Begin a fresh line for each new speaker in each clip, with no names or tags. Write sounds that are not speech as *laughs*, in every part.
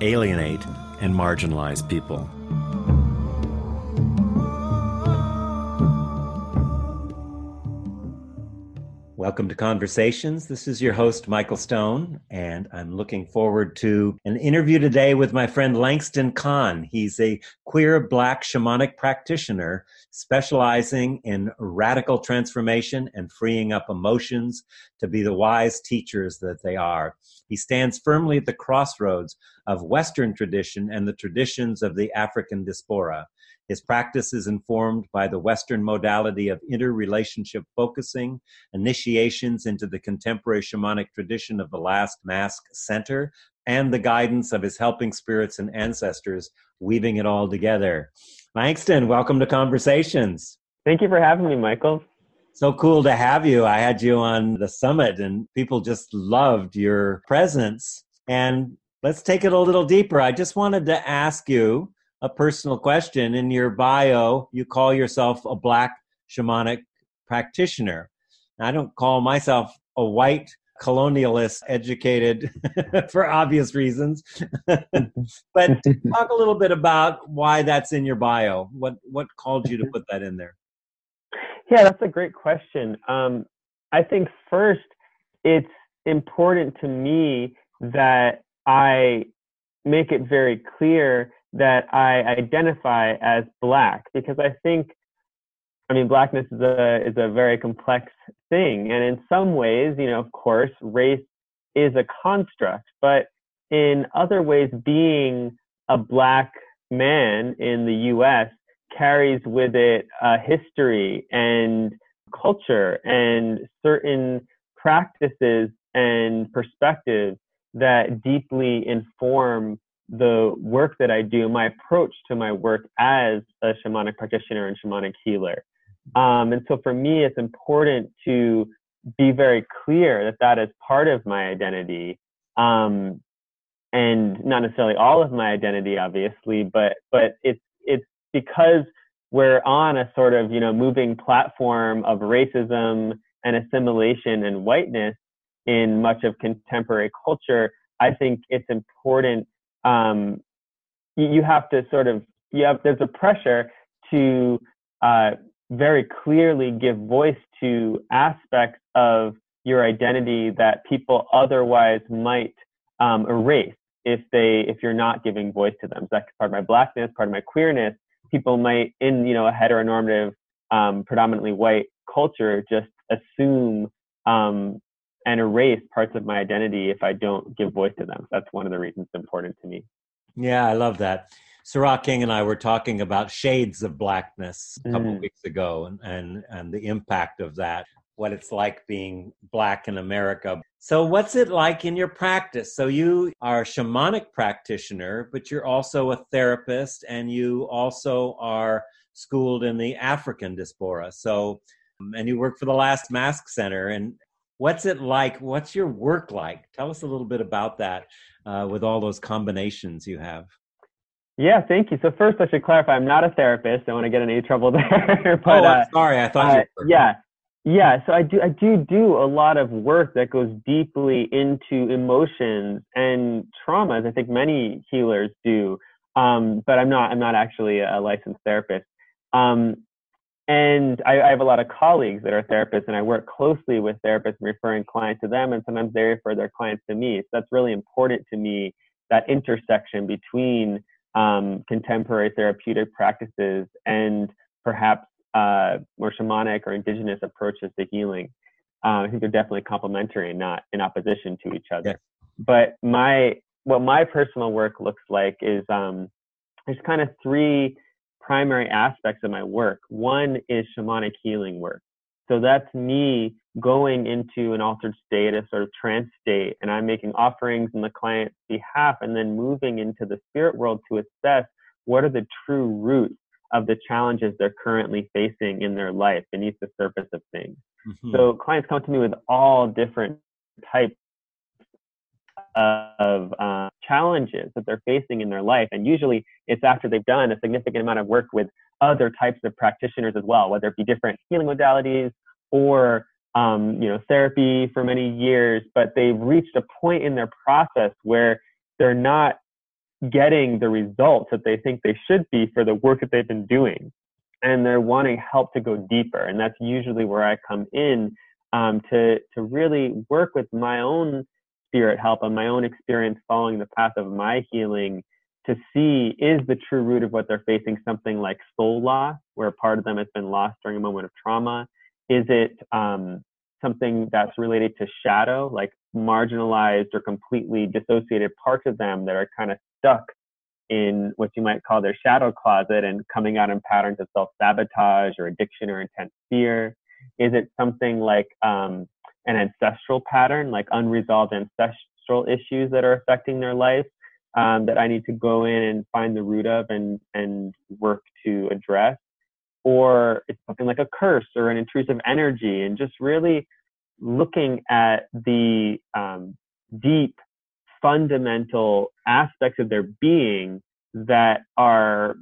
alienate, and marginalize people. Welcome to Conversations. This is your host, Michael Stone, and I'm looking forward to an interview today with my friend Langston Kahn. He's a queer black shamanic practitioner specializing in radical transformation and freeing up emotions to be the wise teachers that they are. He stands firmly at the crossroads of Western tradition and the traditions of the African diaspora. His practice is informed by the Western modality of inner relationship focusing, initiations into the contemporary shamanic tradition of the Last Mask Center, and the guidance of his helping spirits and ancestors, weaving it all together. Langston, welcome to Conversations.
Thank you for having me, Michael.
So cool to have you. I had you on the summit, and people just loved your presence. And let's take it a little deeper. I just wanted to ask you a personal question. In your bio, you call yourself a black shamanic practitioner. I don't call myself a white colonialist educated *laughs* for obvious reasons. *laughs* but *laughs* talk a little bit about why that's in your bio. What what called you to put that in there?
Yeah, that's a great question. Um, I think first, it's important to me that I make it very clear that I identify as black because I think, I mean, blackness is a is a very complex thing, and in some ways, you know, of course, race is a construct, but in other ways, being a black man in the U.S. carries with it a history and culture and certain practices and perspectives that deeply inform the work that I do, my approach to my work as a shamanic practitioner and shamanic healer. Um, and so for me, it's important to be very clear that that is part of my identity. Um, and not necessarily all of my identity, obviously, but, but it's, it's because we're on a sort of, you know, moving platform of racism and assimilation and whiteness in much of contemporary culture. I think it's important um, you, have to sort of you have there's a pressure to uh, very clearly give voice to aspects of your identity that people otherwise might um, erase if they if you're not giving voice to them. So that's part of my blackness, part of my queerness. People might in you know a heteronormative, um, predominantly white culture just assume um, and erase parts of my identity if I don't give voice to them. That's one of the reasons it's important to me.
Yeah, I love that. Sarah King and I were talking about shades of blackness a couple mm. weeks ago and, and, and the impact of that, what it's like being black in America. So, what's it like in your practice? So, you are a shamanic practitioner, but you're also a therapist and you also are schooled in the African diaspora. So, and you work for the Last Mask Center. And What's it like? What's your work like? Tell us a little bit about that uh, with all those combinations you have.
Yeah, thank you. So first, I should clarify: I'm not a therapist. I don't want to get in any trouble *laughs* there.
but, oh, I'm uh, sorry. I thought uh, you
were. Yeah, yeah. So I do. I do do a lot of work that goes deeply into emotions and traumas. I think many healers do. Um, but I'm not. I'm not actually a licensed therapist. Um, and I, I, have a lot of colleagues that are therapists, and I work closely with therapists and referring clients to them, and sometimes they refer their clients to me. So that's really important to me that intersection between um, contemporary therapeutic practices and perhaps uh, more shamanic or indigenous approaches to healing. Uh, I think they're definitely complementary and not in opposition to each other. Yes. But my what my personal work looks like is um, there's kind of three primary aspects of my work. One is shamanic healing work. So that's me going into an altered state, a sort of trance state, and I'm making offerings on the client's behalf and then moving into the spirit world to assess what are the true roots of the challenges they're currently facing in their life beneath the surface of things. Mm-hmm. So clients come to me with all different types of uh, challenges that they're facing in their life. And usually it's after they've done a significant amount of work with other types of practitioners as well, whether it be different healing modalities or um, you know therapy for many years, but they've reached a point in their process where they're not getting the results that they think they should be for the work that they've been doing. And they're wanting help to go deeper. And that's usually where I come in um, to, to really work with my own spirit help and my own experience following the path of my healing to see is the true root of what they're facing something like soul loss, where part of them has been lost during a moment of trauma? Is it um, something that's related to shadow, like marginalized or completely dissociated parts of them that are kind of stuck in what you might call their shadow closet and coming out in patterns of self sabotage or addiction or intense fear? Is it something like um, an ancestral pattern, like unresolved ancestral issues that are affecting their life um, that I need to go in and find the root of and, and work to address? Or it's something like a curse or an intrusive energy, and just really looking at the um, deep fundamental aspects of their being that are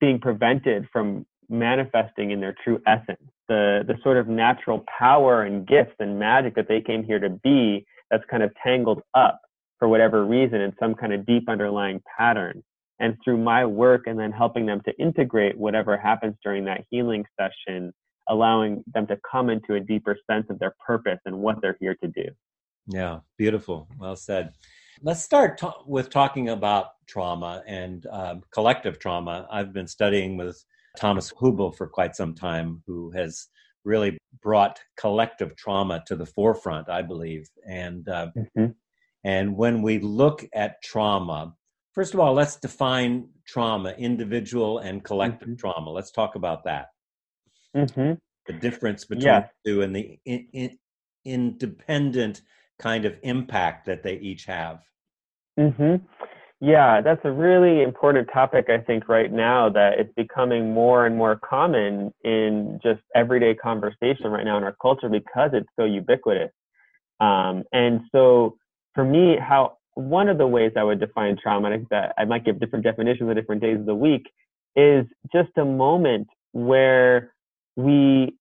being prevented from manifesting in their true essence the the sort of natural power and gifts and magic that they came here to be that's kind of tangled up for whatever reason in some kind of deep underlying pattern. And through my work and then helping them to integrate whatever happens during that healing session allowing them to come into a deeper sense of their purpose and what they're here to do.
Yeah beautiful. Well said. Let's start ta- with talking about trauma and um, collective trauma. I've been studying with Thomas Hübl for quite some time, who has really brought collective trauma to the forefront, I believe. And uh, mm-hmm. and when we look at trauma, first of all, let's define trauma, individual and collective mm-hmm. trauma. Let's talk about that. Mm-hmm. The difference between yeah. the two and the in, in, independent kind of impact that they each have.
hmm Yeah, that's a really important topic, I think, right now that it's becoming more and more common in just everyday conversation right now in our culture because it's so ubiquitous. Um, and so for me, how one of the ways I would define trauma, that I might give different definitions at different days of the week, is just a moment where we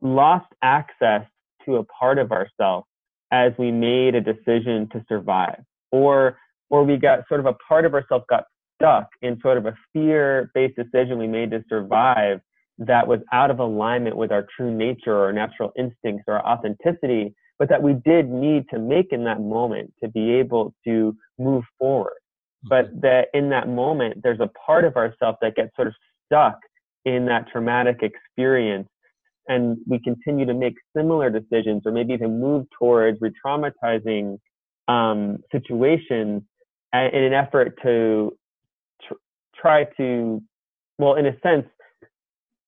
lost access to a part of ourselves as we made a decision to survive or or we got sort of a part of ourselves got stuck in sort of a fear-based decision we made to survive that was out of alignment with our true nature or natural instincts or our authenticity, but that we did need to make in that moment to be able to move forward. But mm-hmm. that in that moment, there's a part of ourselves that gets sort of stuck in that traumatic experience. And we continue to make similar decisions or maybe even move towards re traumatizing um, situations in an effort to tr- try to, well, in a sense,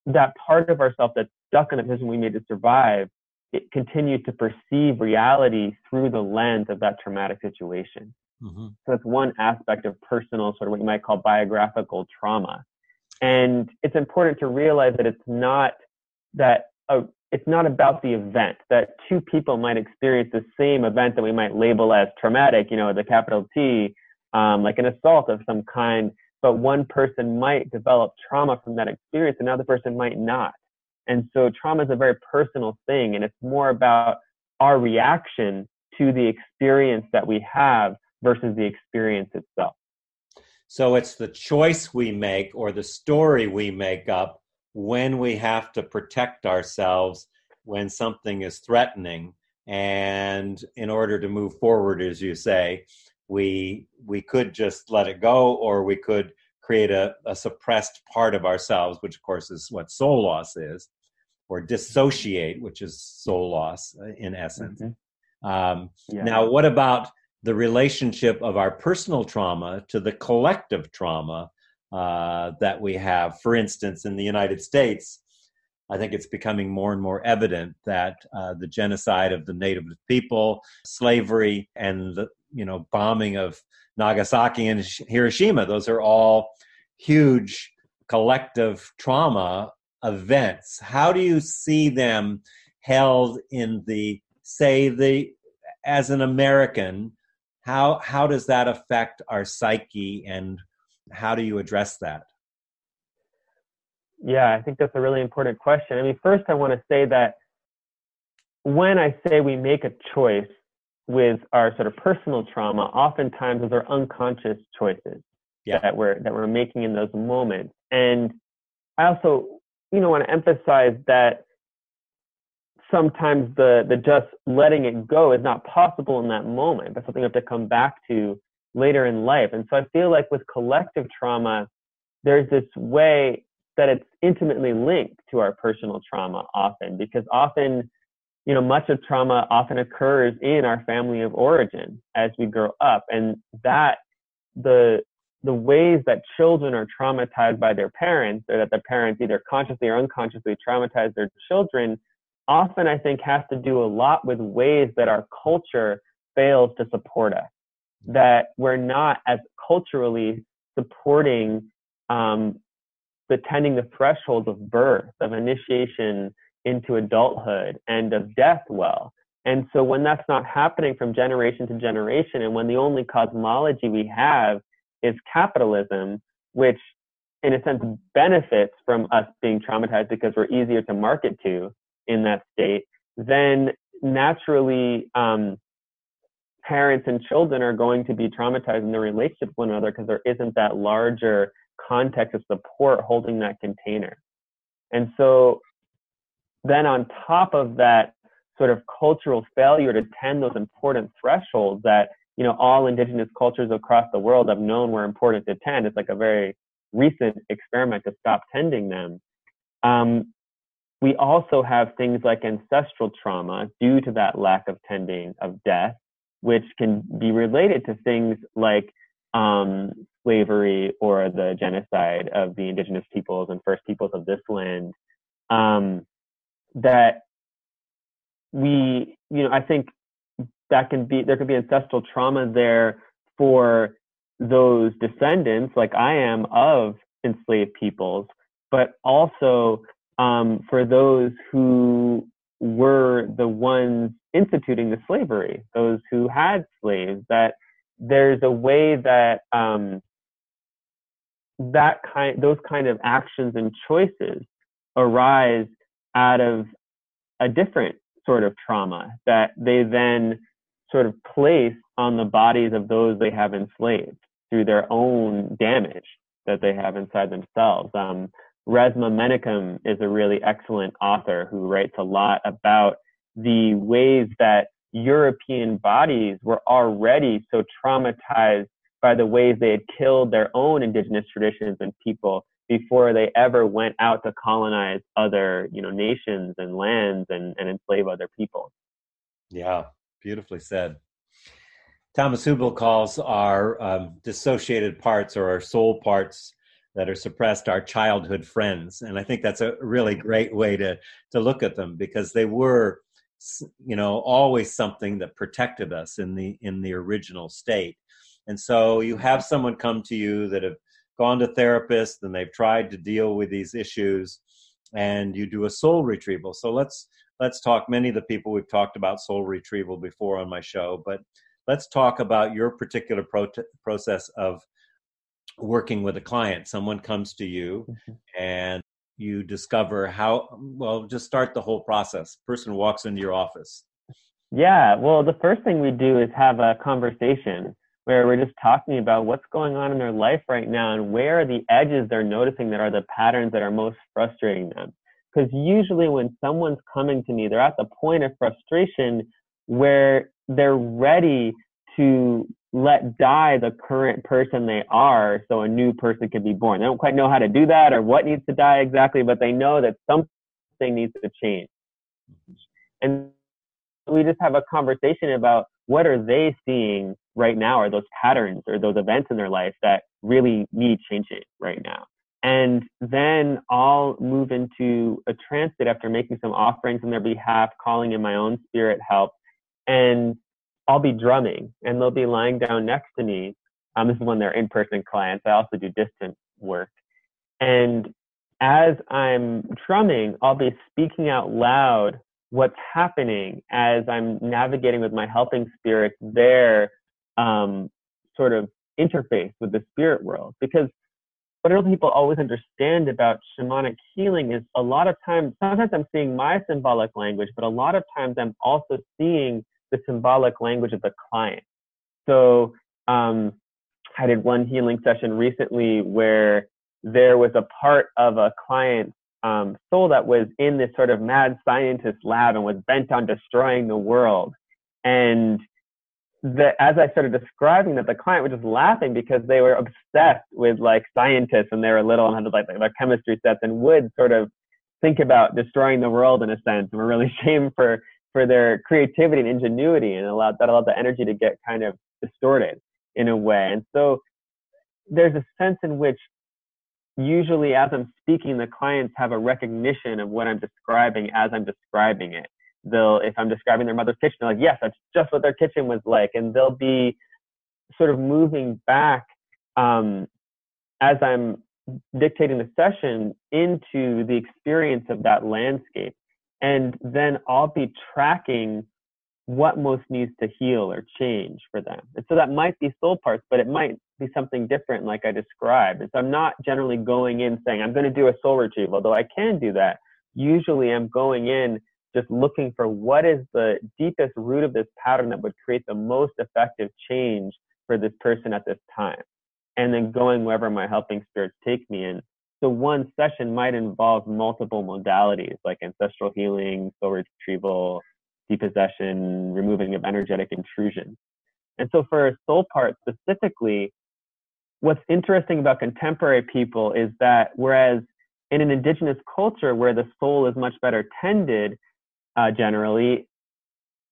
that part of ourself that's stuck in a position we made to survive, it continues to perceive reality through the lens of that traumatic situation. Mm-hmm. So that's one aspect of personal, sort of what you might call biographical trauma. And it's important to realize that it's not that a, it's not about the event that two people might experience the same event that we might label as traumatic, you know, the capital T, um, like an assault of some kind, but one person might develop trauma from that experience, another person might not. And so trauma is a very personal thing, and it's more about our reaction to the experience that we have versus the experience itself.
So it's the choice we make or the story we make up when we have to protect ourselves when something is threatening and in order to move forward as you say we we could just let it go or we could create a, a suppressed part of ourselves which of course is what soul loss is or dissociate which is soul loss uh, in essence mm-hmm. um, yeah. now what about the relationship of our personal trauma to the collective trauma uh, that we have. For instance, in the United States, I think it's becoming more and more evident that uh, the genocide of the native people, slavery, and the you know bombing of Nagasaki and Hiroshima, those are all huge collective trauma events. How do you see them held in the say the as an American? How how does that affect our psyche and how do you address that?
Yeah, I think that's a really important question. I mean, first, I want to say that when I say we make a choice with our sort of personal trauma, oftentimes those are unconscious choices yeah. that we're that we're making in those moments. And I also, you know, want to emphasize that sometimes the the just letting it go is not possible in that moment. That's something we have to come back to later in life. And so I feel like with collective trauma, there's this way that it's intimately linked to our personal trauma often because often you know much of trauma often occurs in our family of origin as we grow up. And that the the ways that children are traumatized by their parents or that the parents either consciously or unconsciously traumatize their children often i think has to do a lot with ways that our culture fails to support us that we're not as culturally supporting um, attending the thresholds of birth, of initiation into adulthood, and of death well. And so when that's not happening from generation to generation, and when the only cosmology we have is capitalism, which in a sense benefits from us being traumatized because we're easier to market to in that state, then naturally um, parents and children are going to be traumatized in their relationship with one another because there isn't that larger context of support holding that container. And so then on top of that sort of cultural failure to tend those important thresholds that, you know, all indigenous cultures across the world have known were important to tend, it's like a very recent experiment to stop tending them. Um, we also have things like ancestral trauma due to that lack of tending of death, which can be related to things like um, slavery or the genocide of the indigenous peoples and first peoples of this land um, that we you know i think that can be there could be ancestral trauma there for those descendants like i am of enslaved peoples but also um, for those who were the ones instituting the slavery those who had slaves that there's a way that um, that kind those kind of actions and choices arise out of a different sort of trauma that they then sort of place on the bodies of those they have enslaved through their own damage that they have inside themselves. Um, Resmaa Menakem is a really excellent author who writes a lot about the ways that European bodies were already so traumatized by the ways they had killed their own indigenous traditions and people before they ever went out to colonize other, you know, nations and lands and, and enslave other people.
Yeah, beautifully said. Thomas Hübl calls our um, dissociated parts or our soul parts that are suppressed our childhood friends, and I think that's a really great way to to look at them because they were, you know, always something that protected us in the in the original state and so you have someone come to you that have gone to therapists and they've tried to deal with these issues and you do a soul retrieval. So let's let's talk many of the people we've talked about soul retrieval before on my show, but let's talk about your particular pro- process of working with a client. Someone comes to you mm-hmm. and you discover how well just start the whole process. Person walks into your office.
Yeah, well, the first thing we do is have a conversation where we're just talking about what's going on in their life right now and where are the edges they're noticing that are the patterns that are most frustrating them. Because usually when someone's coming to me, they're at the point of frustration where they're ready to let die the current person they are so a new person can be born. They don't quite know how to do that or what needs to die exactly, but they know that something needs to change. And we just have a conversation about what are they seeing right now are those patterns or those events in their life that really need changing right now. And then I'll move into a trance state after making some offerings on their behalf, calling in my own spirit help. And I'll be drumming and they'll be lying down next to me. Um, this is when they're in person clients. I also do distant work. And as I'm drumming, I'll be speaking out loud what's happening as I'm navigating with my helping spirit their um, sort of interface with the spirit world. Because what people always understand about shamanic healing is a lot of times, sometimes I'm seeing my symbolic language, but a lot of times I'm also seeing the symbolic language of the client. So um, I did one healing session recently where there was a part of a client's um, soul that was in this sort of mad scientist lab and was bent on destroying the world. And the, as I started describing that, the client was just laughing because they were obsessed with like scientists and they were little and had like their chemistry sets and would sort of think about destroying the world in a sense and were really *laughs* shamed for for their creativity and ingenuity and allowed that allowed the energy to get kind of distorted in a way. And so there's a sense in which usually as I'm speaking, the clients have a recognition of what I'm describing as I'm describing it. They'll, if I'm describing their mother's kitchen, they're like, yes, that's just what their kitchen was like. And they'll be sort of moving back um, as I'm dictating the session into the experience of that landscape. And then I'll be tracking what most needs to heal or change for them. And so that might be soul parts, but it might be something different like I described. And so I'm not generally going in saying I'm going to do a soul retrieval, although I can do that. Usually I'm going in just looking for what is the deepest root of this pattern that would create the most effective change for this person at this time. And then going wherever my helping spirits take me in. So one session might involve multiple modalities like ancestral healing, soul retrieval, depossession, removing of energetic intrusion. And so for a soul part specifically, what's interesting about contemporary people is that whereas in an indigenous culture where the soul is much better tended, uh, generally,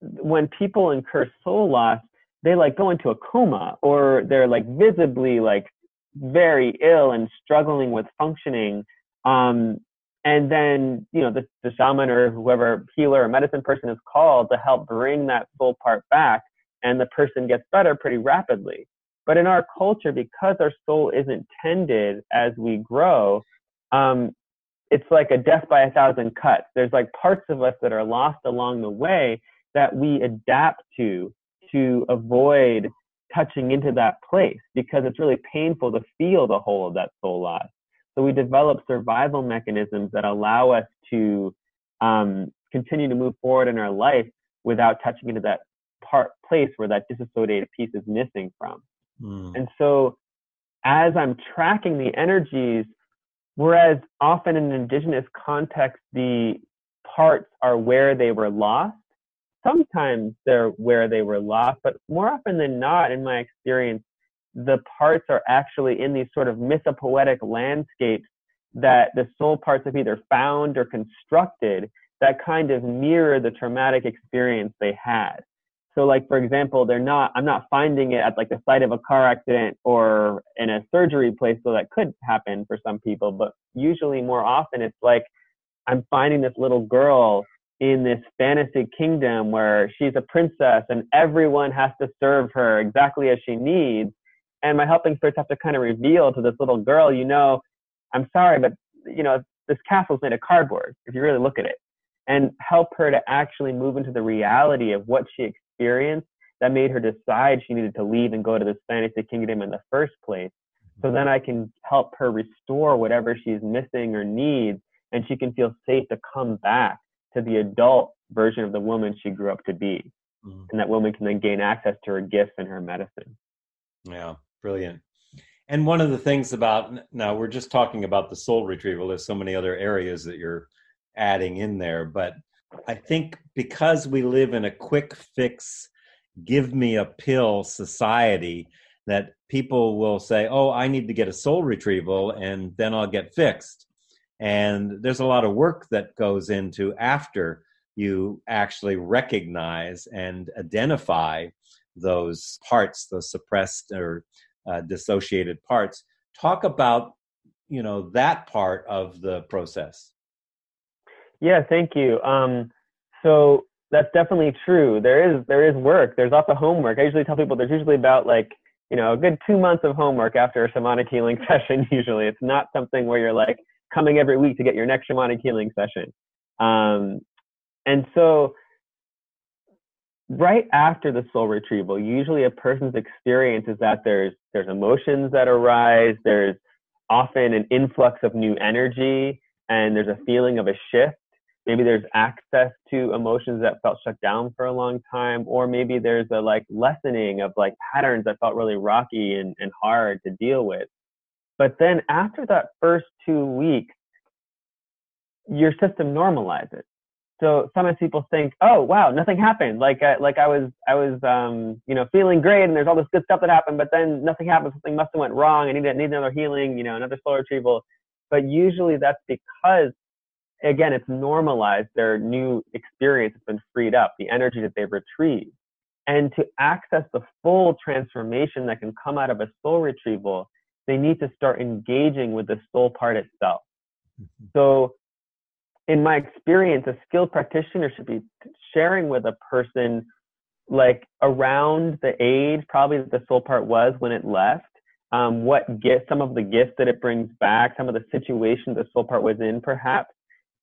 when people incur soul loss, they like go into a coma or they're like visibly like very ill and struggling with functioning. Um, and then you know the, the shaman or whoever healer or medicine person is called to help bring that soul part back and the person gets better pretty rapidly but in our culture because our soul isn't tended as we grow um, it's like a death by a thousand cuts there's like parts of us that are lost along the way that we adapt to to avoid touching into that place because it's really painful to feel the whole of that soul loss so we develop survival mechanisms that allow us to um, continue to move forward in our life without touching into that part place where that disassociated piece is missing from. Mm. And so as I'm tracking the energies, whereas often in an indigenous context, the parts are where they were lost. Sometimes they're where they were lost, but more often than not, in my experience, the parts are actually in these sort of mythopoetic landscapes that the soul parts have either found or constructed that kind of mirror the traumatic experience they had. So like for example, they're not I'm not finding it at like the site of a car accident or in a surgery place so that could happen for some people, but usually more often it's like I'm finding this little girl in this fantasy kingdom where she's a princess and everyone has to serve her exactly as she needs. And my helping spirits have to kind of reveal to this little girl, you know, I'm sorry, but you know, this castle's made of cardboard if you really look at it, and help her to actually move into the reality of what she experienced that made her decide she needed to leave and go to this fantasy kingdom in the first place. So mm-hmm. then I can help her restore whatever she's missing or needs, and she can feel safe to come back to the adult version of the woman she grew up to be. Mm-hmm. And that woman can then gain access to her gifts and her medicine.
Yeah. Brilliant. And one of the things about now we're just talking about the soul retrieval. There's so many other areas that you're adding in there, but I think because we live in a quick fix, give me a pill society, that people will say, "Oh, I need to get a soul retrieval, and then I'll get fixed." And there's a lot of work that goes into after you actually recognize and identify those parts, those suppressed or uh, dissociated parts. Talk about you know that part of the process.
Yeah thank you. Um, so that's definitely true. There is there is work. There's lots of homework. I usually tell people there's usually about like you know a good two months of homework after a shamanic healing *laughs* session usually. It's not something where you're like coming every week to get your next shamanic healing session um, and so right after the soul retrieval, usually a person's experience is that there's there's emotions that arise, there's often an influx of new energy, and there's a feeling of a shift. Maybe there's access to emotions that felt shut down for a long time, or maybe there's a like lessening of like patterns that felt really rocky and, and hard to deal with. But then after that first two weeks, your system normalizes so sometimes people think, oh wow, nothing happened. Like uh, like I was I was um, you know feeling great, and there's all this good stuff that happened, but then nothing happened. Something must have went wrong. I need need another healing. You know, another soul retrieval. But usually that's because again, it's normalized. Their new experience has been freed up. The energy that they've retrieved, and to access the full transformation that can come out of a soul retrieval, they need to start engaging with the soul part itself. Mm-hmm. So in my experience, a skilled practitioner should be sharing with a person like around the age probably that the soul part was when it left, um, what gift, some of the gifts that it brings back, some of the situations the soul part was in perhaps,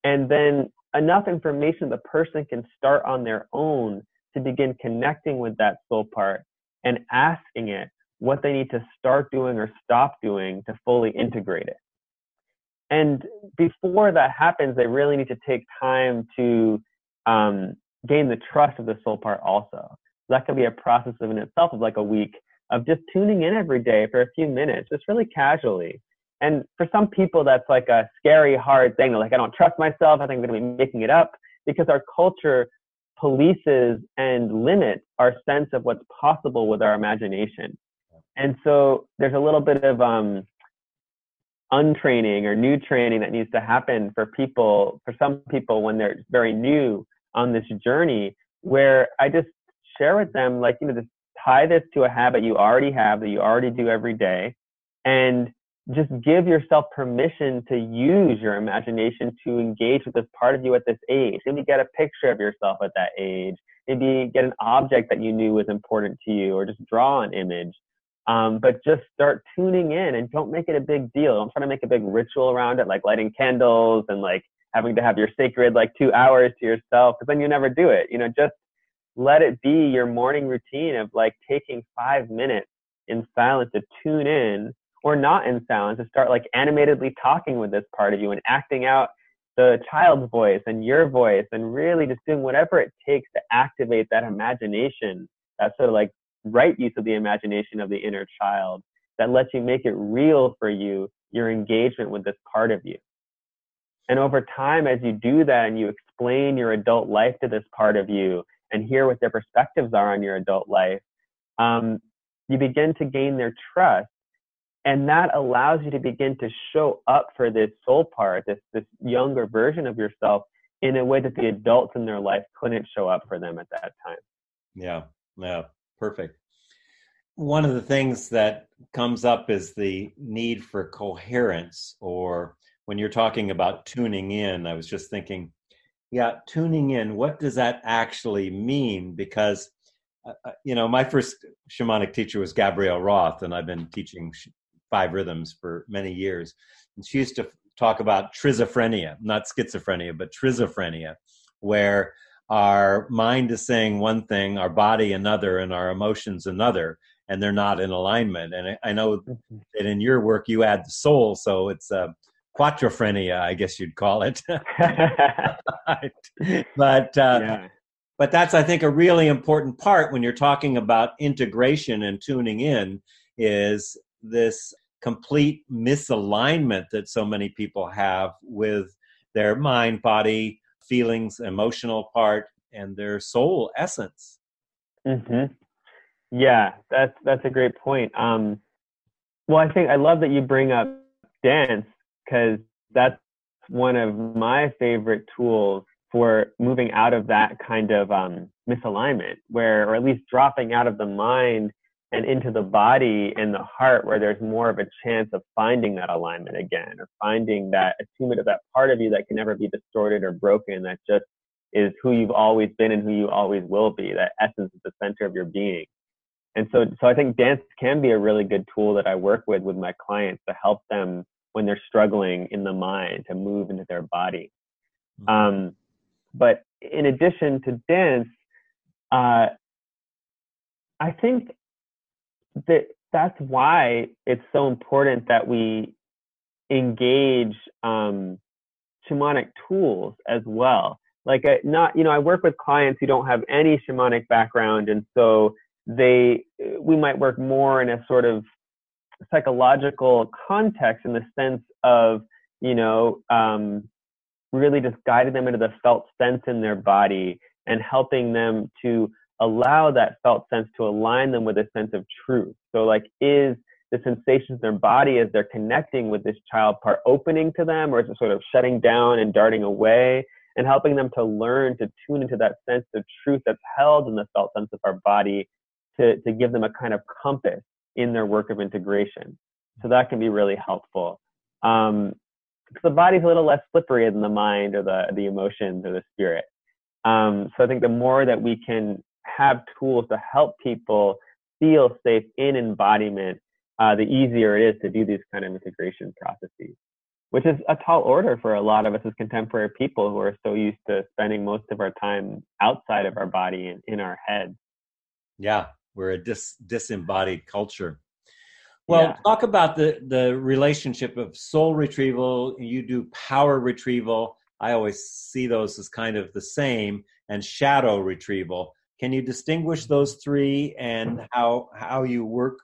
and then enough information the person can start on their own to begin connecting with that soul part and asking it what they need to start doing or stop doing to fully integrate it. And before that happens, they really need to take time to um, gain the trust of the soul part also. That could be a process of in itself of like a week of just tuning in every day for a few minutes, just really casually. And for some people, that's like a scary, hard thing. Like, I don't trust myself. I think I'm going to be making it up because our culture polices and limits our sense of what's possible with our imagination. And so there's a little bit of um, untraining or new training that needs to happen for people, for some people when they're very new on this journey, where I just share with them, like, you know, just tie this to a habit you already have that you already do every day and just give yourself permission to use your imagination to engage with this part of you at this age. Maybe get a picture of yourself at that age. Maybe get an object that you knew was important to you or just draw an image. Um, but just start tuning in and don't make it a big deal. Don't try to make a big ritual around it, like lighting candles and like having to have your sacred like two hours to yourself, because then you never do it. You know, just let it be your morning routine of like taking five minutes in silence to tune in or not in silence to start like animatedly talking with this part of you and acting out the child's voice and your voice and really just doing whatever it takes to activate that imagination that sort of like right use of the imagination of the inner child that lets you make it real for you, your engagement with this part of you. And over time, as you do that and you explain your adult life to this part of you and hear what their perspectives are on your adult life, um, you begin to gain their trust. And that allows you to begin to show up for this soul part, this, this younger version of yourself in a way that the adults in their life couldn't show up for them at that time.
Yeah, yeah. Perfect. One of the things that comes up is the need for coherence, or when you're talking about tuning in, I was just thinking, yeah, tuning in, what does that actually mean? Because, uh, uh you know, my first shamanic teacher was Gabrielle Roth, and I've been teaching five rhythms for many years. And she used to talk about trizophrenia, not schizophrenia, but trizophrenia, where our mind is saying one thing, our body another, and our emotions another, and they're not in alignment. And I, know mm-hmm. that in your work you add the soul, so it's a uh, quatrophrenia, I guess you'd call it. *laughs* *laughs* but uh, yeah. but that's I think a really important part when you're talking about integration and tuning in is this complete misalignment that so many people have with their mind, body, feelings, emotional part, and their soul essence.
Mm-hmm. Yeah, that's that's a great point. Um, well, I think I love that you bring up dance because that's one of my favorite tools for moving out of that kind of um, misalignment, where or at least dropping out of the mind and into the body and the heart where there's more of a chance of finding that alignment again or finding that attunement of that part of you that can never be distorted or broken that just is who you've always been and who you always will be that essence at the center of your being and so so i think dance can be a really good tool that i work with with my clients to help them when they're struggling in the mind to move into their body mm-hmm. um, but in addition to dance uh, i think that that's why it's so important that we engage um, shamanic tools as well. Like, I, not you know, I work with clients who don't have any shamanic background, and so they we might work more in a sort of psychological context in the sense of you know um, really just guiding them into the felt sense in their body and helping them to allow that felt sense to align them with a sense of truth. So, like, is the sensations in their body as they're connecting with this child part opening to them, or is it sort of shutting down and darting away? And helping them to learn to tune into that sense of truth that's held in the felt sense of our body to, to give them a kind of compass in their work of integration. So that can be really helpful. Um, the body's a little less slippery than the mind or the, the emotions or the spirit. Um, so I think the more that we can have tools to help people feel safe in embodiment, uh, the easier it is to do these kind of integration processes, which is a tall order for a lot of us as contemporary people who are so used to spending most of our time outside of our body and in our head.
Yeah, we're a dis- disembodied culture. Well, yeah. talk about the the relationship of soul retrieval. You do power retrieval. I always see those as kind of the same, and shadow retrieval. Can you distinguish those three and how how you work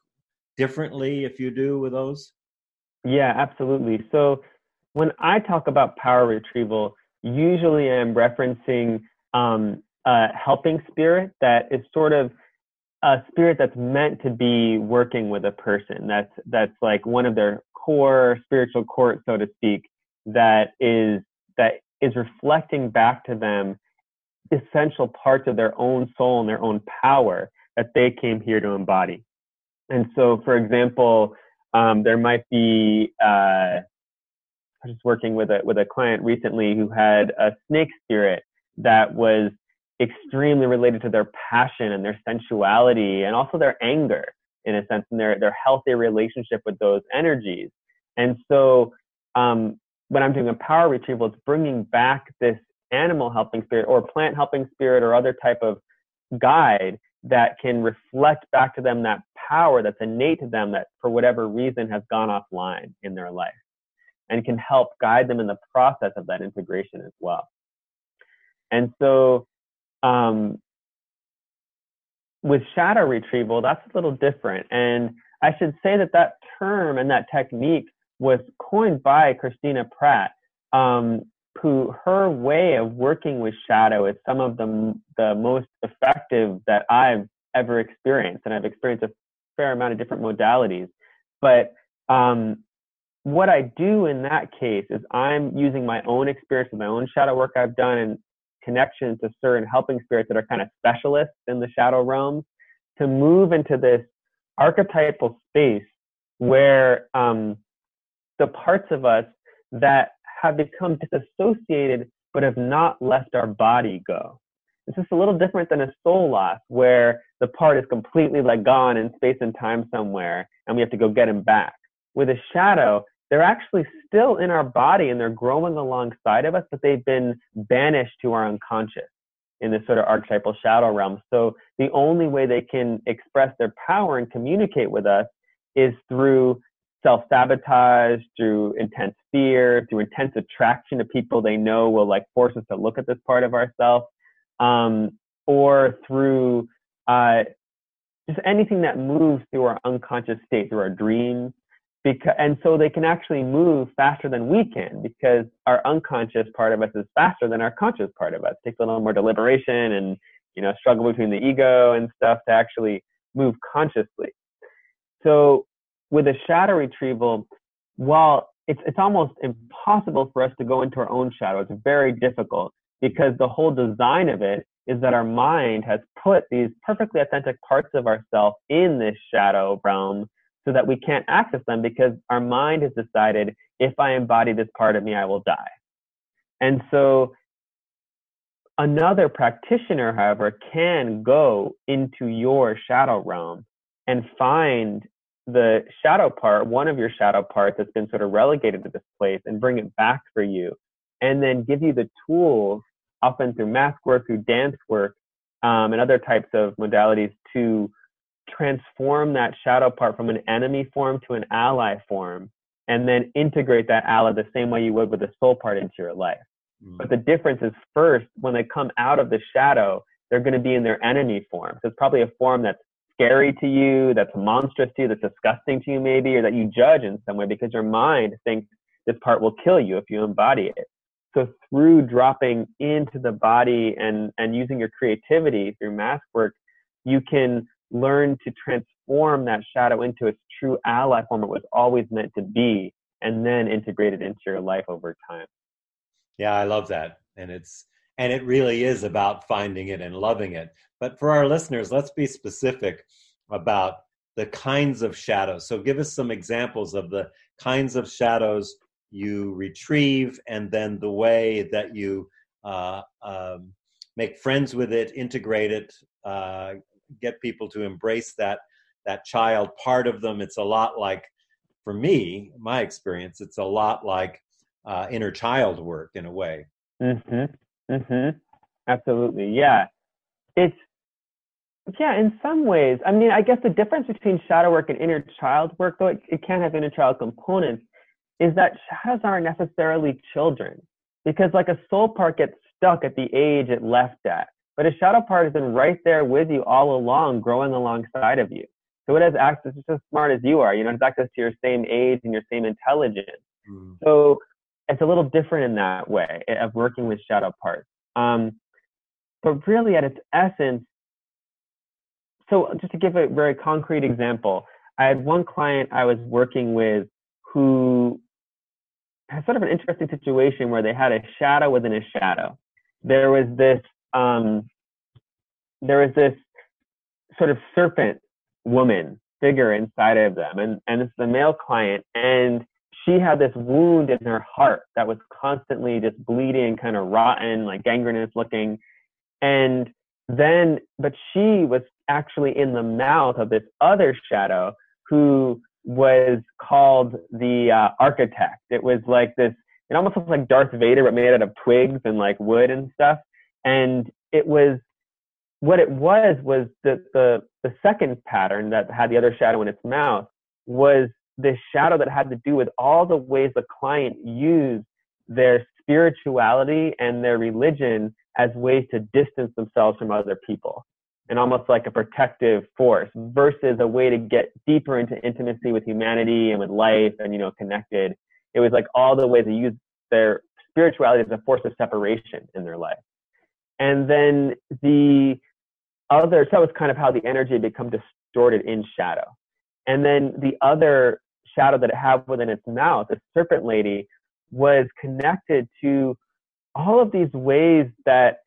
differently if you do with those?
Yeah, absolutely. So when I talk about power retrieval, usually I'm referencing um, a helping spirit that is sort of a spirit that's meant to be working with a person. That's that's like one of their core spiritual courts, so to speak, that is that is reflecting back to them essential parts of their own soul and their own power that they came here to embody. And so, for example, um, there might be, uh, I was just working with a, with a client recently who had a snake spirit that was extremely related to their passion and their sensuality and also their anger in a sense and their, their healthy relationship with those energies. And so, um, when I'm doing a power retrieval, it's bringing back this animal helping spirit or plant helping spirit or other type of guide that can reflect back to them that power that's innate to them that for whatever reason has gone offline in their life and can help guide them in the process of that integration as well. And so um, with shadow retrieval, that's a little different. And I should say that that term and that technique was coined by Christina Pratt. Um, who her way of working with shadow is some of the the most effective that I've ever experienced, and I've experienced a fair amount of different modalities. But um, what I do in that case is I'm using my own experience with my own shadow work I've done and connection to certain helping spirits that are kind of specialists in the shadow realms to move into this archetypal space where um, the parts of us that have become disassociated but have not left our body go. It's just a little different than a soul loss where the part is completely like gone in space and time somewhere and we have to go get him back. With a shadow, they're actually still in our body and they're growing alongside of us, but they've been banished to our unconscious in this sort of archetypal shadow realm. So the only way they can express their power and communicate with us is through self sabotage, through intense fear, through intense attraction to people they know will like force us to look at this part of ourselves, um, or through uh, just anything that moves through our unconscious state, through our dreams. Because, and so they can actually move faster than we can because our unconscious part of us is faster than our conscious part of us. It takes a little more deliberation and you know struggle between the ego and stuff to actually move consciously. So with a shadow retrieval, while it's, it's almost impossible for us to go into our own shadow, it's very difficult because the whole design of it is that our mind has put these perfectly authentic parts of ourselves in this shadow realm so that we can't access them because our mind has decided if I embody this part of me, I will die. And so another practitioner, however, can go into your shadow realm and find the shadow part, one of your shadow parts that's been sort of relegated to this place and bring it back for you and then give you the tools often through mask work, through dance work, um, and other types of modalities to transform that shadow part from an enemy form to an ally form, and then integrate that ally the same way you would with the soul part into your life. Mm. But the difference is first, when they come out of the shadow, they're going to be in their enemy form. So it's probably a form that's scary to you, that's monstrous to you, that's disgusting to you, maybe, or that you judge in some way because your mind thinks this part will kill you if you embody it. So through dropping into the body and, and using your creativity through mask work, you can learn to transform that shadow into its true ally form it was always meant to be, and then integrate it into your life over time.
Yeah, I love that. And it's and it really is about finding it and loving it. But for our listeners, let's be specific about the kinds of shadows. So give us some examples of the kinds of shadows you retrieve and then the way that you uh, um, make friends with it, integrate it, uh, get people to embrace that that child part of them. It's a lot like, for me, my experience, it's a lot like uh, inner child work in a way.
Mhm. Mhm. Absolutely. Yeah. It's yeah, in some ways. I mean, I guess the difference between shadow work and inner child work, though it, it can have inner child components, is that shadows aren't necessarily children because like a soul part gets stuck at the age it left at but a shadow part has been right there with you all along growing alongside of you so it has access it's as smart as you are you know it has access to your same age and your same intelligence mm. so it's a little different in that way eh, of working with shadow parts um, but really at its essence so just to give a very concrete example i had one client i was working with who has sort of an interesting situation where they had a shadow within a shadow. There was this um, there was this sort of serpent woman figure inside of them, and and this is a male client, and she had this wound in her heart that was constantly just bleeding, kind of rotten, like gangrenous looking, and then but she was actually in the mouth of this other shadow who was called the uh, Architect. It was like this. It almost looked like Darth Vader, but made out of twigs and like wood and stuff. And it was what it was was the the the second pattern that had the other shadow in its mouth was this shadow that had to do with all the ways the client used their spirituality and their religion as ways to distance themselves from other people and almost like a protective force versus a way to get deeper into intimacy with humanity and with life and you know connected. It was like all the ways they used their spirituality as a force of separation in their life. And then the other so that was kind of how the energy had become distorted in shadow. And then the other shadow that it had within its mouth the serpent lady was connected to all of these ways that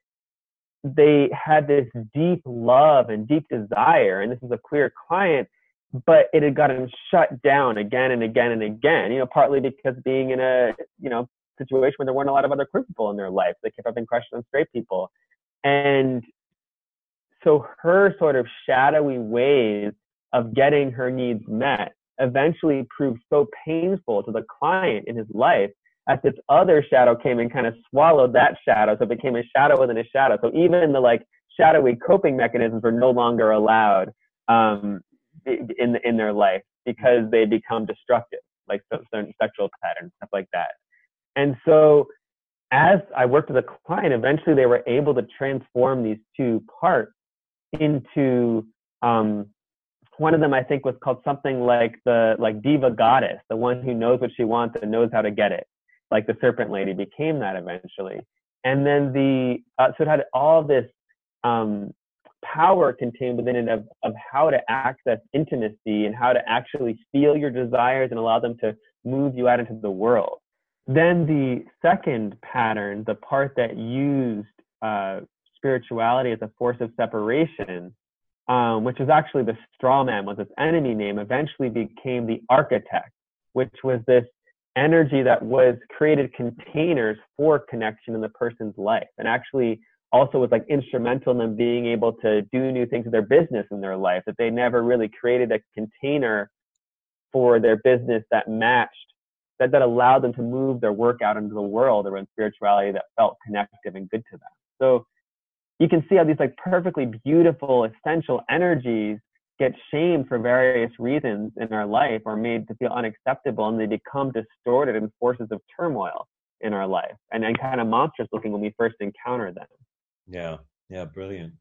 they had this deep love and deep desire, and this is a queer client, but it had gotten shut down again and again and again. You know, partly because being in a you know situation where there weren't a lot of other queer people in their life, they kept up in crushing on straight people, and so her sort of shadowy ways of getting her needs met eventually proved so painful to the client in his life as this other shadow came and kind of swallowed that shadow. So it became a shadow within a shadow. So even the like shadowy coping mechanisms were no longer allowed um, in in their life because they become destructive, like certain sexual patterns, stuff like that. And so as I worked with a client, eventually they were able to transform these two parts into um, one of them I think was called something like the like diva goddess, the one who knows what she wants and knows how to get it like the Serpent Lady became that eventually. And then the uh, so it had all this um, power contained within it of, of how to access intimacy and how to actually feel your desires and allow them to move you out into the world. Then the second pattern, the part that used uh, spirituality as a force of separation, um, which was actually the straw man, was its enemy name, eventually became the architect, which was this energy that was created containers for connection in the person's life and actually also was like instrumental in them being able to do new things in their business in their life that they never really created a container for their business that matched that that allowed them to move their work out into the world around spirituality that felt connective and good to them. So you can see how these like perfectly beautiful essential energies get shamed for various reasons in our life or made to feel unacceptable and they become distorted and forces of turmoil in our life and, and kind of monstrous looking when we first encounter them.
Yeah, yeah, brilliant.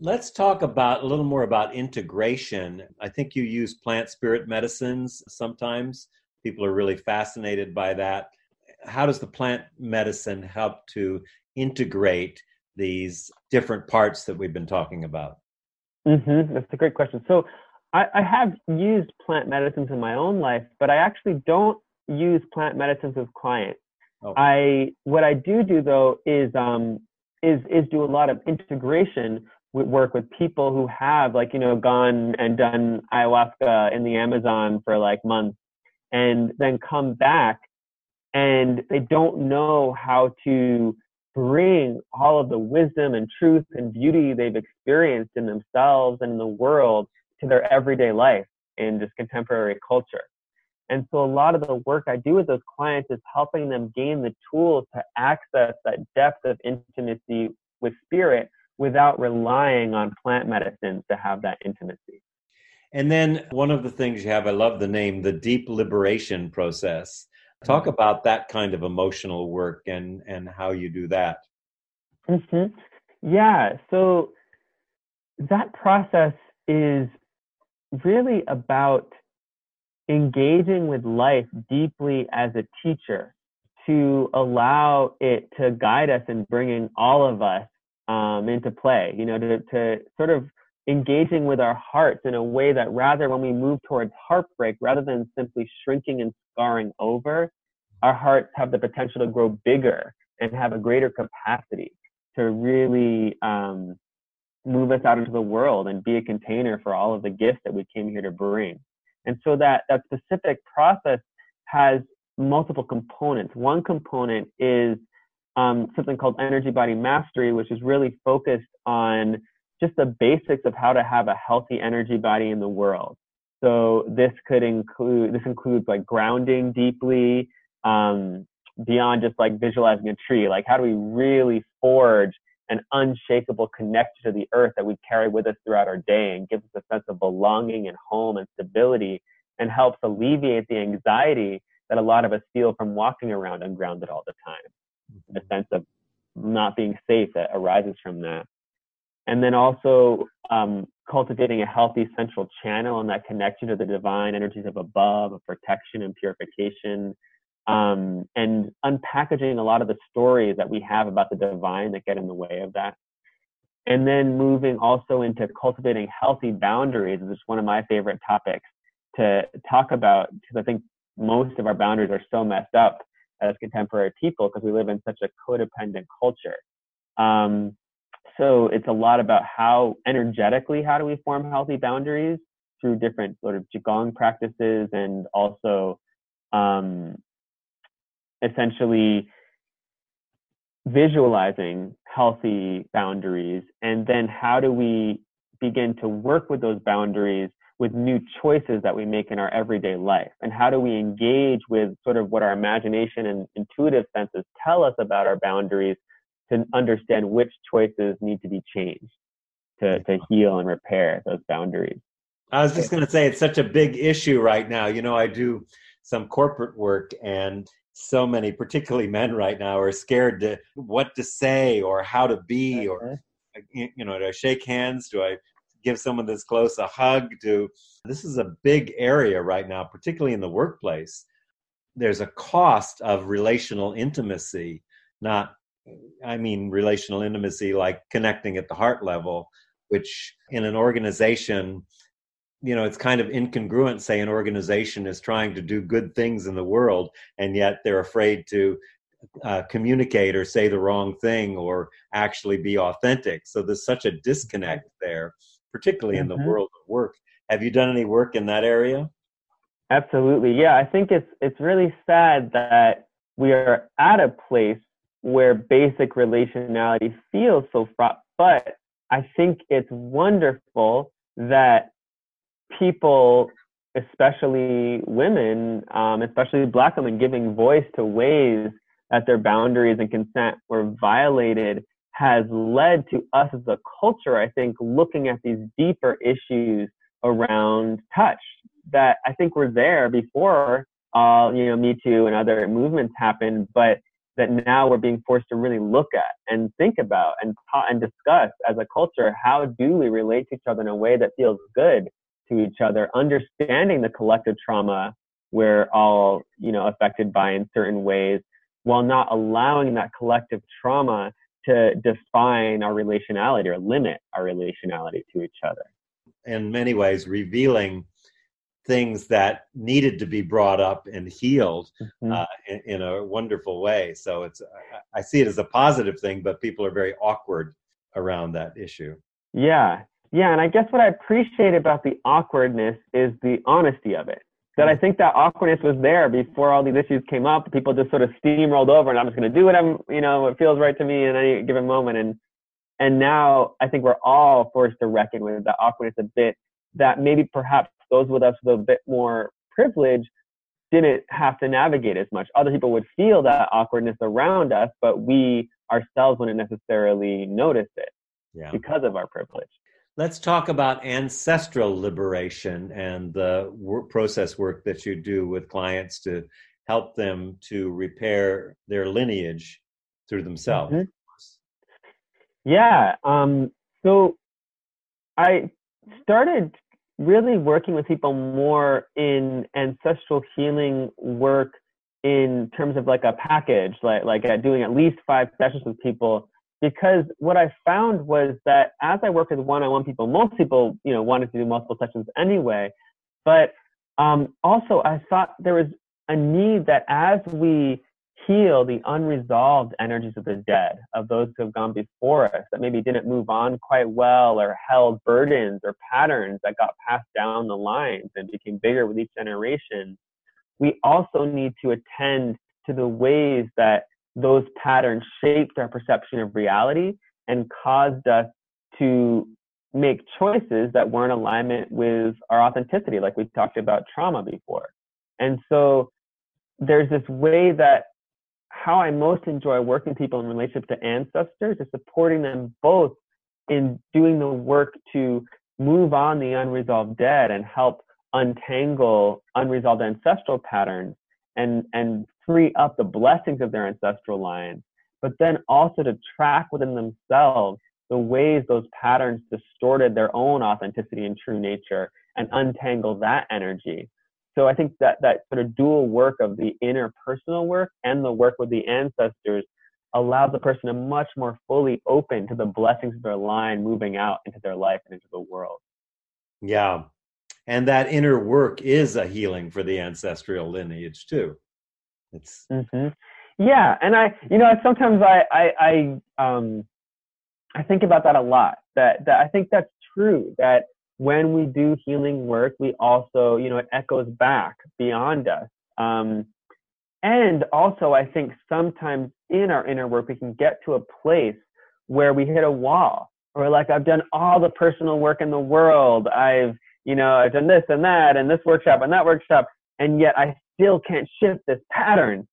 Let's talk about a little more about integration. I think you use plant spirit medicines sometimes. People are really fascinated by that. How does the plant medicine help to integrate these different parts that we've been talking about?
Mm-hmm. That's a great question. So I, I have used plant medicines in my own life, but I actually don't use plant medicines with clients. Oh. I what I do do though is um is is do a lot of integration with work with people who have like you know gone and done ayahuasca in the Amazon for like months and then come back and they don't know how to bring all of the wisdom and truth and beauty they've experienced in themselves and in the world to their everyday life in just contemporary culture. And so a lot of the work I do with those clients is helping them gain the tools to access that depth of intimacy with spirit without relying on plant medicines to have that intimacy.
And then one of the things you have, I love the name, the deep liberation process. Talk about that kind of emotional work and and how you do that.
Mm-hmm. Yeah, so that process is really about engaging with life deeply as a teacher to allow it to guide us in bringing all of us um, into play. You know, to to sort of engaging with our hearts in a way that rather when we move towards heartbreak, rather than simply shrinking and scarring over, our hearts have the potential to grow bigger and have a greater capacity to really um, move us out into the world and be a container for all of the gifts that we came here to bring. And so that, that specific process has multiple components. One component is um, something called energy body mastery, which is really focused on just the basics of how to have a healthy energy body in the world. So this could include this includes like grounding deeply, um, beyond just like visualizing a tree. Like how do we really forge an unshakable connection to the earth that we carry with us throughout our day and gives us a sense of belonging and home and stability and helps alleviate the anxiety that a lot of us feel from walking around ungrounded all the time. The sense of not being safe that arises from that and then also um, cultivating a healthy central channel and that connection to the divine energies of above, of protection and purification, um, and unpackaging a lot of the stories that we have about the divine that get in the way of that. And then moving also into cultivating healthy boundaries is one of my favorite topics to talk about because I think most of our boundaries are so messed up as contemporary people because we live in such a codependent culture. Um, so it's a lot about how energetically how do we form healthy boundaries through different sort of qigong practices and also um, essentially visualizing healthy boundaries. And then how do we begin to work with those boundaries with new choices that we make in our everyday life? And how do we engage with sort of what our imagination and intuitive senses tell us about our boundaries to understand which choices need to be changed to, to heal and repair those boundaries.
I was just going to say it's such a big issue right now. You know, I do some corporate work and so many, particularly men right now, are scared to what to say or how to be or uh-huh. you know, do I shake hands? Do I give someone this close a hug? Do this is a big area right now, particularly in the workplace. There's a cost of relational intimacy, not I mean relational intimacy, like connecting at the heart level, which in an organization, you know, it's kind of incongruent. Say an organization is trying to do good things in the world, and yet they're afraid to uh, communicate or say the wrong thing or actually be authentic. So there's such a disconnect there, particularly in the mm-hmm. world of work. Have you done any work in that area?
Absolutely. Yeah, I think it's it's really sad that we are at a place where basic relationality feels so fraught, but I think it's wonderful that people, especially women, um, especially black women, giving voice to ways that their boundaries and consent were violated has led to us as a culture, I think, looking at these deeper issues around touch that I think were there before, uh, you know, Me Too and other movements happened, but that now we're being forced to really look at and think about and and discuss as a culture how do we relate to each other in a way that feels good to each other, understanding the collective trauma we're all you know affected by in certain ways, while not allowing that collective trauma to define our relationality or limit our relationality to each other.
In many ways, revealing things that needed to be brought up and healed mm-hmm. uh, in, in, a wonderful way. So it's I see it as a positive thing, but people are very awkward around that issue.
Yeah, yeah, and I guess what I appreciate about the awkwardness is the honesty of it. That I mm. think that awkwardness was there before all these issues came up. People just sort of steamrolled over, and I'm just going to do what I'm, you know, what feels right to me in any given moment. And and now I think we're all forced to reckon with the awkwardness a bit that maybe perhaps those with us with a bit more privilege didn't have to navigate as much. Other people would feel that awkwardness around us, but we ourselves wouldn't necessarily notice it yeah. because of our privilege.
Let's talk about ancestral liberation and the work, process work that you do with clients to help them to repair their lineage through themselves. Mm-hmm.
Yeah. Um, so I started really working with people more in ancestral healing work in terms of like a package, like like uh, doing at least five sessions with people. Because what I found was that as I work with one-on-one people, most people, you know, wanted to do multiple sessions anyway. But um, also, I thought there was a need that as we heal the unresolved energies of the dead, of those who have gone before us, that maybe didn't move on quite well or held burdens or patterns that got passed down the lines and became bigger with each generation. We also need to attend to the ways that those patterns shaped our perception of reality and caused us to make choices that weren't alignment with our authenticity, like we talked about trauma before. And so there's this way that how I most enjoy working people in relationship to ancestors is supporting them both in doing the work to move on the unresolved dead and help untangle unresolved ancestral patterns and and free up the blessings of their ancestral line but then also to track within themselves the ways those patterns distorted their own authenticity and true nature and untangle that energy so I think that that sort of dual work of the interpersonal work and the work with the ancestors allows the person to much more fully open to the blessings of their line moving out into their life and into the world.
Yeah. And that inner work is a healing for the ancestral lineage too. It's
mm-hmm. yeah, and I, you know, sometimes I, I, I, um, I think about that a lot. That that I think that's true. That when we do healing work, we also, you know, it echoes back beyond us. Um, and also, I think sometimes in our inner work, we can get to a place where we hit a wall or like, I've done all the personal work in the world. I've, you know, I've done this and that and this workshop and that workshop. And yet I still can't shift this pattern.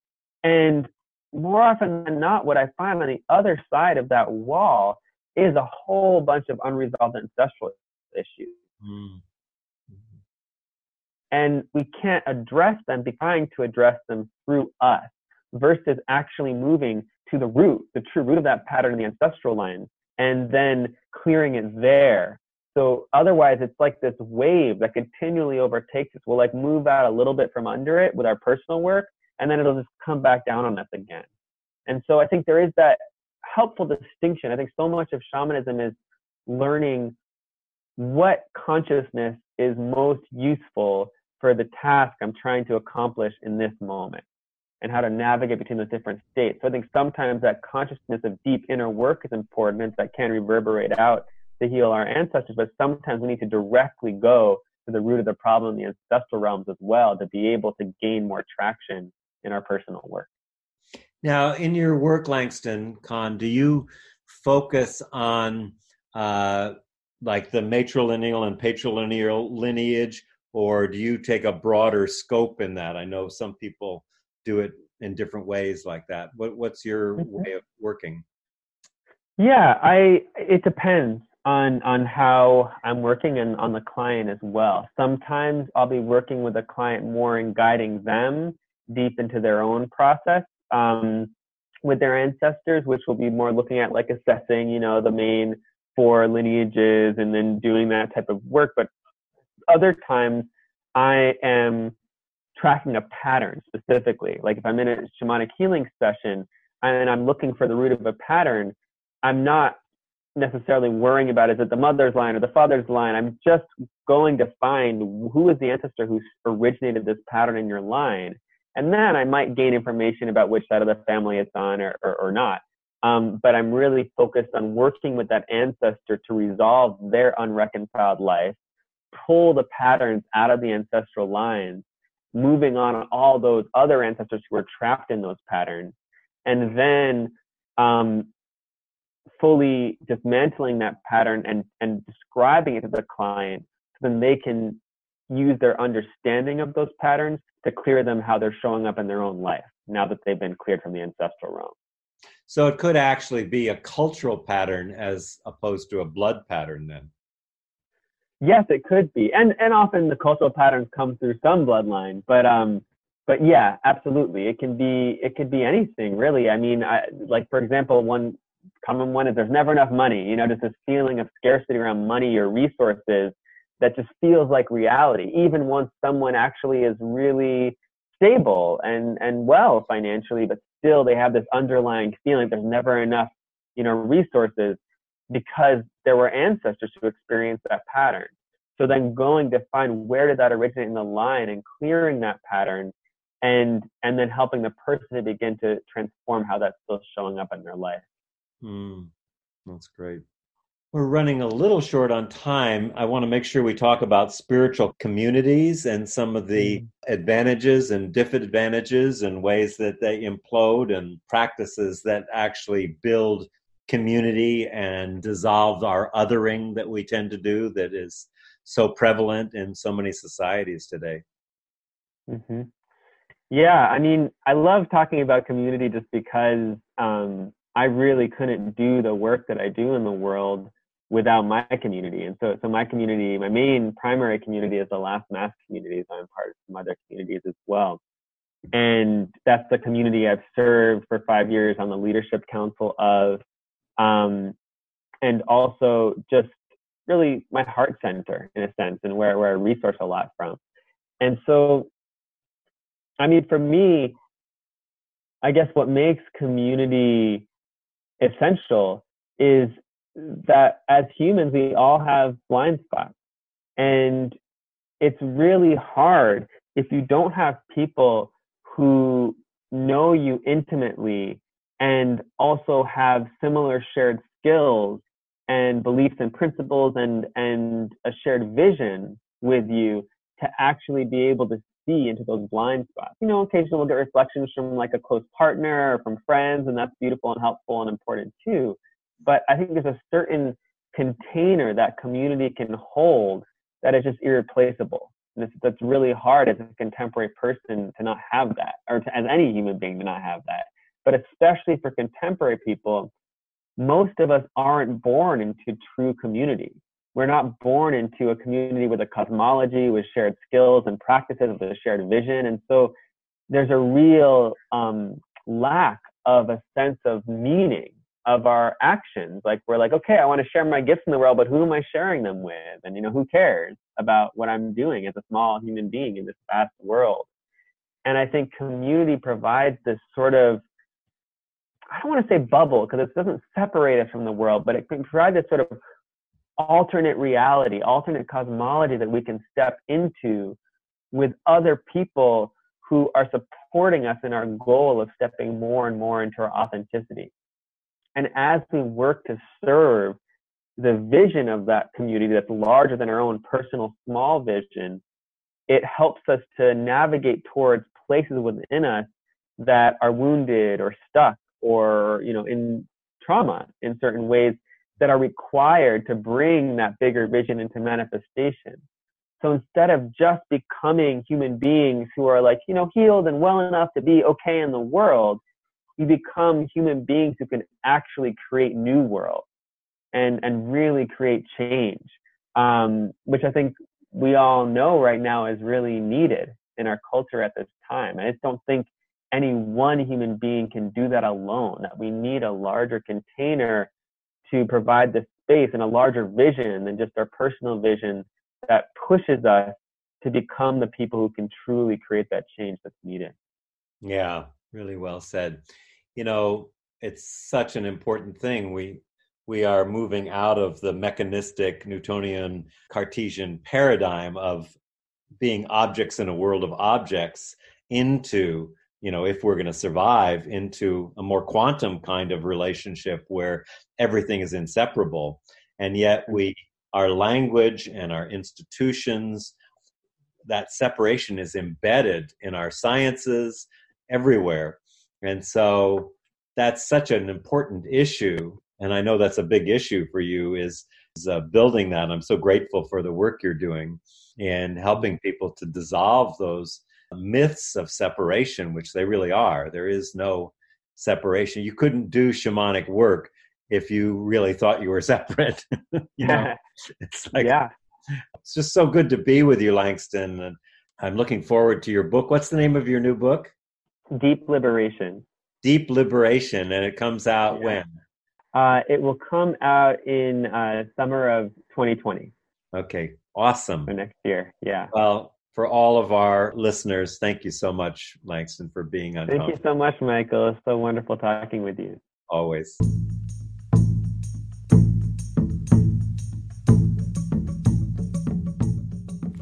And more often than not, what I find on the other side of that wall is a whole bunch of unresolved ancestral issues. Mm-hmm. And we can't address them by trying to address them through us versus actually moving to the root, the true root of that pattern in the ancestral line, and then clearing it there. So otherwise, it's like this wave that continually overtakes us. We'll like move out a little bit from under it with our personal work, and then it'll just come back down on us again. And so I think there is that helpful distinction. I think so much of shamanism is learning what consciousness is most useful for the task I'm trying to accomplish in this moment. and how to navigate between those different states. So I think sometimes that consciousness of deep inner work is important and that can reverberate out to heal our ancestors, but sometimes we need to directly go to the root of the problem in the ancestral realms as well to be able to gain more traction in our personal work.
Now, in your work, Langston Kahn, do you focus on uh, like the matrilineal and patrilineal lineage, or do you take a broader scope in that? I know some people do it in different ways like that. What, what's your mm-hmm. way of working?
Yeah, I it depends on on how I'm working and on the client as well. Sometimes I'll be working with a client more in guiding them deep into their own process um, with their ancestors, which will be more looking at like assessing, you know, the main four lineages and then doing that type of work. But other times I am tracking a pattern specifically. Like if I'm in a shamanic healing session and I'm looking for the root of a pattern, I'm not necessarily worrying about is it the mother's line or the father's line. I'm just going to find who is the ancestor who originated this pattern in your line. And then I might gain information about which side of the family it's on or, or, or not. Um, but I'm really focused on working with that ancestor to resolve their unreconciled life, pull the patterns out of the ancestral lines, moving on all those other ancestors who were trapped in those patterns, and then um, fully dismantling that pattern and, and describing it to the client so then they can use their understanding of those patterns to clear them how they're showing up in their own life now that they've been cleared from the ancestral realm.
So it could actually be a cultural pattern as opposed to a blood pattern then.
Yes, it could be. And and often the cultural patterns come through some bloodline, but um but yeah, absolutely. It can be it could be anything really. I mean, I, like for example, one common one is there's never enough money. You know, just this feeling of scarcity around money or resources that just feels like reality, even once someone actually is really stable and and well financially, but still they have this underlying feeling there's never enough, you know, resources because there were ancestors who experienced that pattern. So then going to find where did that originate in the line and clearing that pattern and and then helping the person to begin to transform how that's still showing up in their life.
Mm, that's great. We're running a little short on time. I want to make sure we talk about spiritual communities and some of the mm. advantages and disadvantages and ways that they implode and practices that actually build community and dissolve our othering that we tend to do that is so prevalent in so many societies today.
Mm-hmm. Yeah, I mean, I love talking about community just because um, I really couldn't do the work that I do in the world without my community. And so, so my community, my main primary community is the Last Mask community. So I'm part of some other communities as well. And that's the community I've served for five years on the leadership council of, um, and also just really my heart center in a sense, and where, where I resource a lot from. And so, I mean, for me, I guess what makes community essential is that as humans, we all have blind spots. And it's really hard if you don't have people who know you intimately and also have similar shared skills and beliefs and principles and, and a shared vision with you to actually be able to see into those blind spots. You know, occasionally we'll get reflections from like a close partner or from friends, and that's beautiful and helpful and important too. But I think there's a certain container that community can hold that is just irreplaceable. That's really hard as a contemporary person to not have that, or to, as any human being to not have that. But especially for contemporary people, most of us aren't born into true community. We're not born into a community with a cosmology, with shared skills and practices, with a shared vision. And so there's a real um, lack of a sense of meaning of our actions. Like we're like, okay, I want to share my gifts in the world, but who am I sharing them with? And you know, who cares about what I'm doing as a small human being in this vast world? And I think community provides this sort of I don't want to say bubble because it doesn't separate us from the world, but it can provide this sort of alternate reality, alternate cosmology that we can step into with other people who are supporting us in our goal of stepping more and more into our authenticity. And as we work to serve the vision of that community that's larger than our own personal small vision, it helps us to navigate towards places within us that are wounded or stuck or you know in trauma in certain ways that are required to bring that bigger vision into manifestation. So instead of just becoming human beings who are like you know healed and well enough to be okay in the world you become human beings who can actually create new worlds and and really create change um, which i think we all know right now is really needed in our culture at this time. I just don't think any one human being can do that alone, that we need a larger container to provide the space and a larger vision than just our personal vision that pushes us to become the people who can truly create that change that's needed.
Yeah, really well said. You know, it's such an important thing. We we are moving out of the mechanistic Newtonian Cartesian paradigm of being objects in a world of objects into you know if we're going to survive into a more quantum kind of relationship where everything is inseparable. And yet mm-hmm. we our language and our institutions that separation is embedded in our sciences everywhere and so that's such an important issue and i know that's a big issue for you is, is uh, building that i'm so grateful for the work you're doing and helping people to dissolve those myths of separation, which they really are. There is no separation. You couldn't do shamanic work if you really thought you were *laughs* separate. you know, *laughs* it's like, yeah, it's just so good to be with you, Langston. And I'm looking forward to your book. What's the name of your new book?
Deep Liberation.
Deep Liberation, and it comes out yeah. when?
Uh, it will come out in uh, summer of 2020.
Okay, awesome.
For next year, yeah.
Well, for all of our listeners, thank you so much, Langston, for being on.
Thank you so much, Michael. It's so wonderful talking with you.
Always.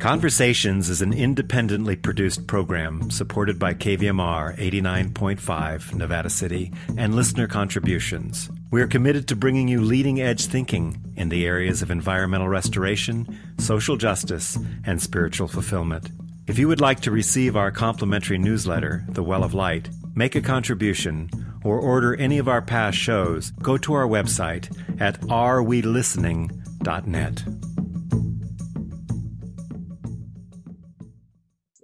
Conversations is an independently produced program supported by KVMR 89.5 Nevada City and listener contributions. We are committed to bringing you leading edge thinking in the areas of environmental restoration, social justice, and spiritual fulfillment. If you would like to receive our complimentary newsletter, The Well of Light, make a contribution, or order any of our past shows, go to our website at arewelistening.net.